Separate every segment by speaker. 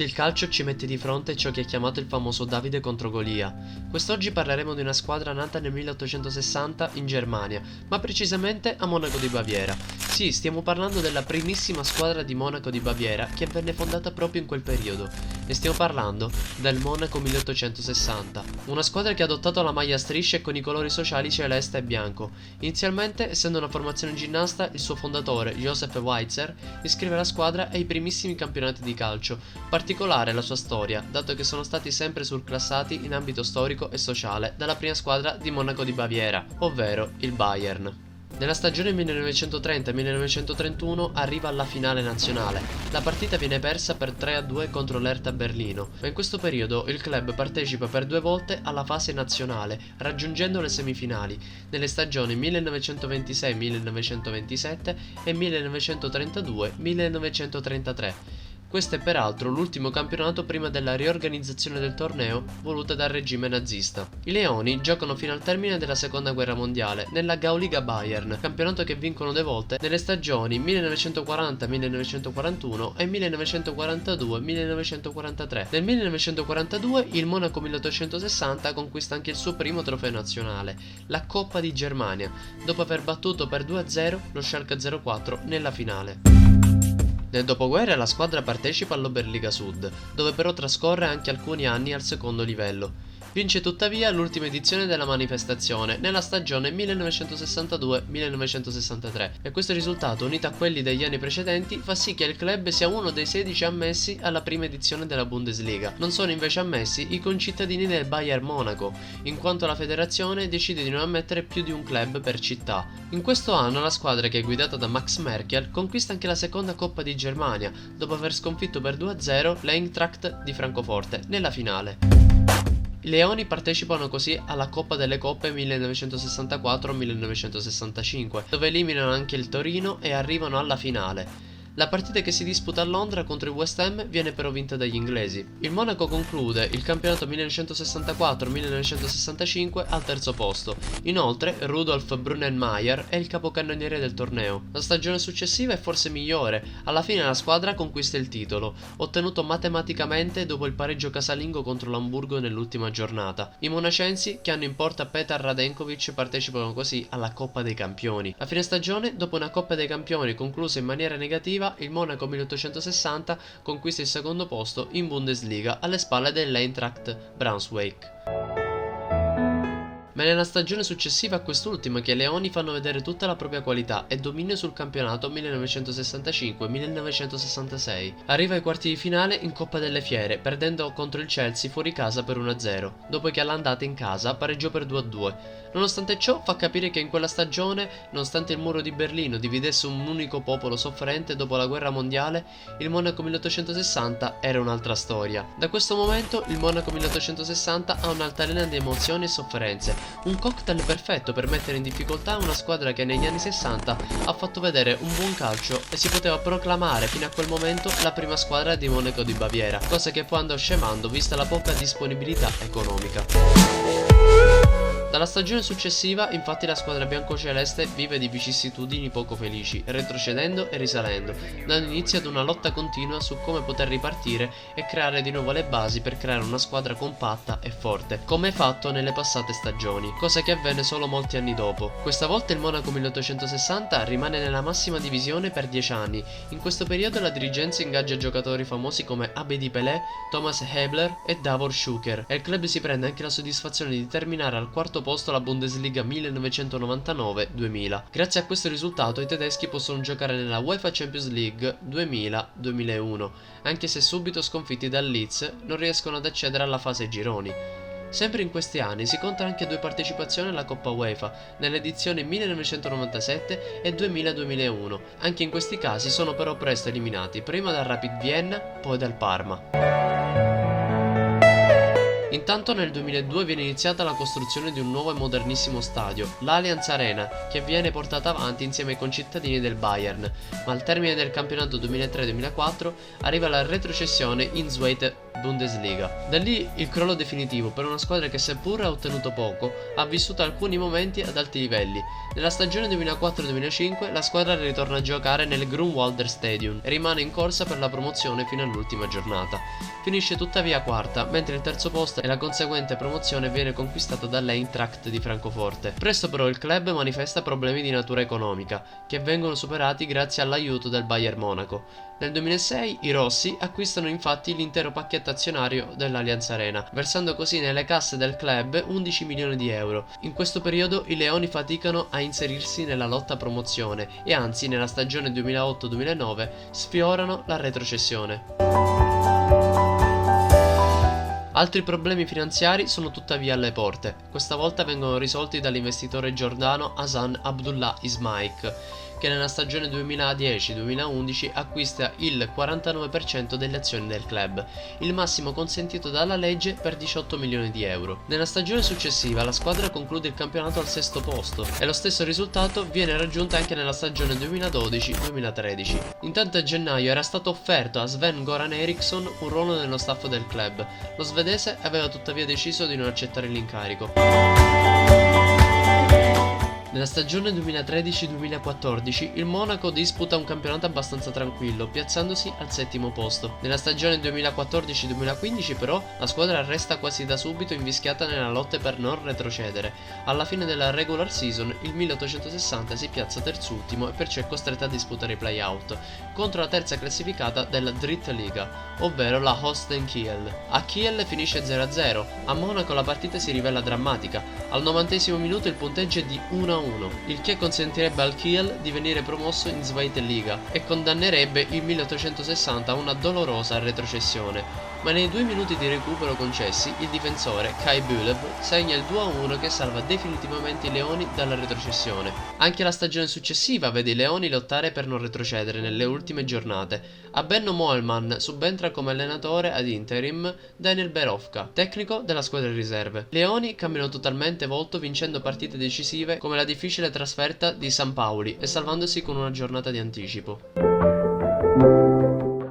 Speaker 1: volte il calcio ci mette di fronte ciò che è chiamato il famoso Davide contro Golia. Quest'oggi parleremo di una squadra nata nel 1860 in Germania, ma precisamente a Monaco di Baviera. Sì, stiamo parlando della primissima squadra di Monaco di Baviera che venne fondata proprio in quel periodo. E stiamo parlando del Monaco 1860, una squadra che ha adottato la maglia a strisce con i colori sociali celeste e bianco. Inizialmente, essendo una formazione ginnasta, il suo fondatore, Josef Weitzer, iscrive la squadra ai primissimi campionati di calcio, Particolare la sua storia, dato che sono stati sempre surclassati in ambito storico e sociale dalla prima squadra di Monaco di Baviera, ovvero il Bayern. Nella stagione 1930-1931 arriva alla finale nazionale. La partita viene persa per 3-2 contro l'Erta Berlino, ma in questo periodo il club partecipa per due volte alla fase nazionale, raggiungendo le semifinali, nelle stagioni 1926-1927 e 1932-1933 questo è peraltro l'ultimo campionato prima della riorganizzazione del torneo voluta dal regime nazista. I Leoni giocano fino al termine della seconda guerra mondiale nella Gauliga Bayern, campionato che vincono due volte nelle stagioni 1940-1941 e 1942-1943. Nel 1942 il Monaco 1860 conquista anche il suo primo trofeo nazionale, la Coppa di Germania, dopo aver battuto per 2-0 lo Schalke 04 nella finale. Nel dopoguerra la squadra partecipa all'Oberliga Sud, dove però trascorre anche alcuni anni al secondo livello. Vince tuttavia l'ultima edizione della manifestazione nella stagione 1962-1963 e questo risultato unito a quelli degli anni precedenti fa sì che il club sia uno dei 16 ammessi alla prima edizione della Bundesliga. Non sono invece ammessi i concittadini del Bayern Monaco, in quanto la federazione decide di non ammettere più di un club per città. In questo anno la squadra che è guidata da Max Merkel conquista anche la seconda Coppa di Germania, dopo aver sconfitto per 2-0 l'Eintracht di Francoforte nella finale. I Leoni partecipano così alla Coppa delle Coppe 1964-1965, dove eliminano anche il Torino e arrivano alla finale. La partita che si disputa a Londra contro il West Ham viene però vinta dagli inglesi. Il Monaco conclude il campionato 1964-1965 al terzo posto. Inoltre Rudolf Brunnenmeier è il capocannoniere del torneo. La stagione successiva è forse migliore, alla fine la squadra conquista il titolo, ottenuto matematicamente dopo il pareggio casalingo contro l'Hamburgo nell'ultima giornata. I monacensi, che hanno in porta Petar Radenkovic, partecipano così alla Coppa dei Campioni. A fine stagione, dopo una Coppa dei Campioni conclusa in maniera negativa, il Monaco 1860 conquista il secondo posto in Bundesliga alle spalle dell'Eintracht Braunschweig. Ma è nella stagione successiva a quest'ultima che i Leoni fanno vedere tutta la propria qualità e dominio sul campionato 1965-1966. Arriva ai quarti di finale in Coppa delle Fiere, perdendo contro il Chelsea fuori casa per 1-0, dopo che all'andata in casa pareggiò per 2-2. Nonostante ciò, fa capire che in quella stagione, nonostante il muro di Berlino dividesse un unico popolo soffrente dopo la guerra mondiale, il Monaco 1860 era un'altra storia. Da questo momento, il Monaco 1860 ha un'altalena di emozioni e sofferenze, un cocktail perfetto per mettere in difficoltà una squadra che negli anni 60 ha fatto vedere un buon calcio e si poteva proclamare fino a quel momento la prima squadra di Monaco di Baviera, cosa che poi andò scemando vista la poca disponibilità economica. Dalla stagione successiva, infatti, la squadra biancoceleste vive di vicissitudini poco felici, retrocedendo e risalendo, dando inizio ad una lotta continua su come poter ripartire e creare di nuovo le basi per creare una squadra compatta e forte, come fatto nelle passate stagioni, cosa che avvenne solo molti anni dopo. Questa volta il Monaco 1860 rimane nella massima divisione per 10 anni. In questo periodo la dirigenza ingaggia giocatori famosi come Abedi Pelé, Thomas Hebler e Davor Schuker, e il club si prende anche la soddisfazione di terminare al quarto quarto posto alla Bundesliga 1999-2000. Grazie a questo risultato i tedeschi possono giocare nella UEFA Champions League 2000-2001, anche se subito sconfitti dal Leeds non riescono ad accedere alla fase gironi. Sempre in questi anni si contano anche due partecipazioni alla Coppa UEFA, nelle edizioni 1997 e 2000-2001. Anche in questi casi sono però presto eliminati, prima dal Rapid Vienna, poi dal Parma. Intanto nel 2002 viene iniziata la costruzione di un nuovo e modernissimo stadio, l'Allianz Arena, che viene portata avanti insieme ai concittadini del Bayern, ma al termine del campionato 2003-2004 arriva la retrocessione in Zweite Bundesliga. Da lì il crollo definitivo per una squadra che seppur ha ottenuto poco, ha vissuto alcuni momenti ad alti livelli. Nella stagione 2004-2005 la squadra ritorna a giocare nel Grunwalder Stadium e rimane in corsa per la promozione fino all'ultima giornata. Finisce tuttavia quarta, mentre il terzo posto e la conseguente promozione viene conquistato dall'Eintracht di Francoforte. Presto però il club manifesta problemi di natura economica, che vengono superati grazie all'aiuto del Bayern Monaco. Nel 2006 i rossi acquistano infatti l'intero pacchetto azionario dell'Allianz Arena, versando così nelle casse del club 11 milioni di euro. In questo periodo i leoni faticano a inserirsi nella lotta promozione e anzi nella stagione 2008-2009 sfiorano la retrocessione. Altri problemi finanziari sono tuttavia alle porte. Questa volta vengono risolti dall'investitore giordano Hasan Abdullah Ismaik che nella stagione 2010-2011 acquista il 49% delle azioni del club, il massimo consentito dalla legge per 18 milioni di euro. Nella stagione successiva la squadra conclude il campionato al sesto posto e lo stesso risultato viene raggiunto anche nella stagione 2012-2013. Intanto a gennaio era stato offerto a Sven Goran Eriksson un ruolo nello staff del club. Lo svedese aveva tuttavia deciso di non accettare l'incarico. Nella stagione 2013-2014 il Monaco disputa un campionato abbastanza tranquillo, piazzandosi al settimo posto. Nella stagione 2014-2015 però la squadra resta quasi da subito invischiata nella lotta per non retrocedere. Alla fine della regular season il 1860 si piazza terzultimo e perciò è costretta a disputare i playout contro la terza classificata della Dritte Liga, ovvero la Holstein Kiel. A Kiel finisce 0-0, a Monaco la partita si rivela drammatica. Al 90 minuto il punteggio è di 1 1, il che consentirebbe al Kiel di venire promosso in Zweite Liga e condannerebbe il 1860 a una dolorosa retrocessione ma nei due minuti di recupero concessi il difensore Kai Bülev segna il 2-1 che salva definitivamente i Leoni dalla retrocessione. Anche la stagione successiva vede i Leoni lottare per non retrocedere nelle ultime giornate. A Benno Moelman subentra come allenatore ad interim Daniel Berovka, tecnico della squadra riserve. Leoni cambiano totalmente volto vincendo partite decisive come la difficile trasferta di San Paoli e salvandosi con una giornata di anticipo.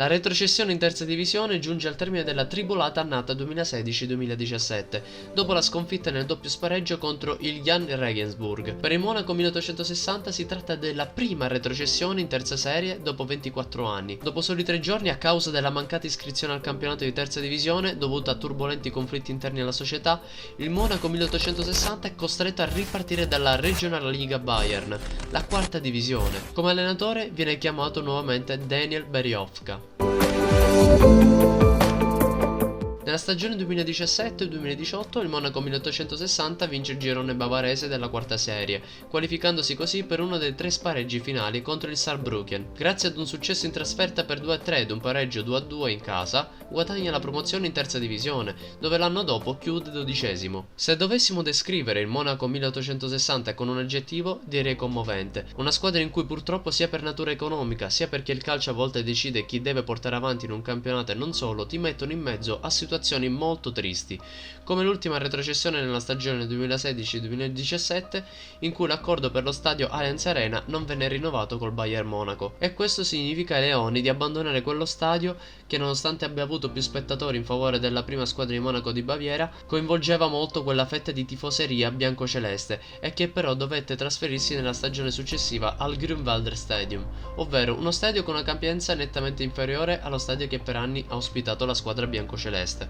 Speaker 1: La retrocessione in terza divisione giunge al termine della tribolata annata 2016-2017, dopo la sconfitta nel doppio spareggio contro il Jan Regensburg. Per il Monaco 1860 si tratta della prima retrocessione in terza serie dopo 24 anni. Dopo soli tre giorni, a causa della mancata iscrizione al campionato di terza divisione, dovuta a turbolenti conflitti interni alla società, il Monaco 1860 è costretto a ripartire dalla Regional Liga Bayern, la quarta divisione. Come allenatore viene chiamato nuovamente Daniel Thank you. Nella stagione 2017-2018 il Monaco 1860 vince il girone bavarese della quarta serie, qualificandosi così per uno dei tre spareggi finali contro il Saarbrücken. Grazie ad un successo in trasferta per 2-3 ed un pareggio 2-2 in casa, guadagna la promozione in terza divisione, dove l'anno dopo chiude dodicesimo. Se dovessimo descrivere il Monaco 1860 con un aggettivo, direi commovente. Una squadra in cui purtroppo sia per natura economica, sia perché il calcio a volte decide chi deve portare avanti in un campionato e non solo, ti mettono in mezzo a situazioni situazioni molto tristi, come l'ultima retrocessione nella stagione 2016-2017 in cui l'accordo per lo stadio Allianz Arena non venne rinnovato col Bayern Monaco e questo significa ai Leoni di abbandonare quello stadio che nonostante abbia avuto più spettatori in favore della prima squadra di Monaco di Baviera coinvolgeva molto quella fetta di tifoseria biancoceleste e che però dovette trasferirsi nella stagione successiva al Grünwalder Stadium, ovvero uno stadio con una capienza nettamente inferiore allo stadio che per anni ha ospitato la squadra biancoceleste.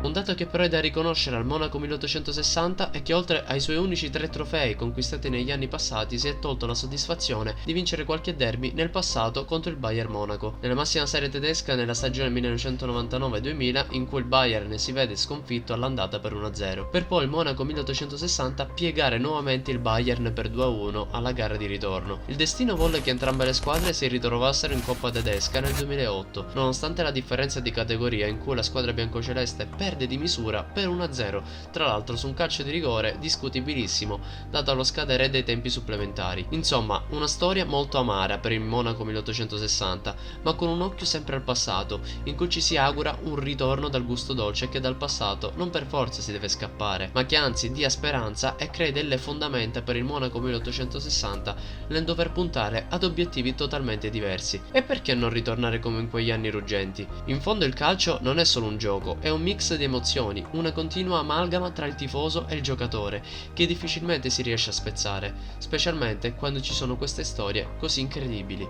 Speaker 1: Un dato che però è da riconoscere al Monaco 1860 è che oltre ai suoi unici tre trofei conquistati negli anni passati si è tolto la soddisfazione di vincere qualche derby nel passato contro il Bayern Monaco. Nella massima serie tedesca nella stagione 1999-2000 in cui il Bayern si vede sconfitto all'andata per 1-0, per poi il Monaco 1860 piegare nuovamente il Bayern per 2-1 alla gara di ritorno. Il destino volle che entrambe le squadre si ritrovassero in Coppa tedesca nel 2008, nonostante la differenza di categoria in cui la squadra biancoceleste per perde di misura per 1-0, tra l'altro su un calcio di rigore discutibilissimo, dato lo scadere dei tempi supplementari. Insomma, una storia molto amara per il Monaco 1860, ma con un occhio sempre al passato, in cui ci si augura un ritorno dal gusto dolce che dal passato non per forza si deve scappare, ma che anzi dia speranza e crei delle fondamenta per il Monaco 1860 nel dover puntare ad obiettivi totalmente diversi. E perché non ritornare come in quegli anni ruggenti? In fondo il calcio non è solo un gioco, è un mix di emozioni, una continua amalgama tra il tifoso e il giocatore, che difficilmente si riesce a spezzare, specialmente quando ci sono queste storie così incredibili.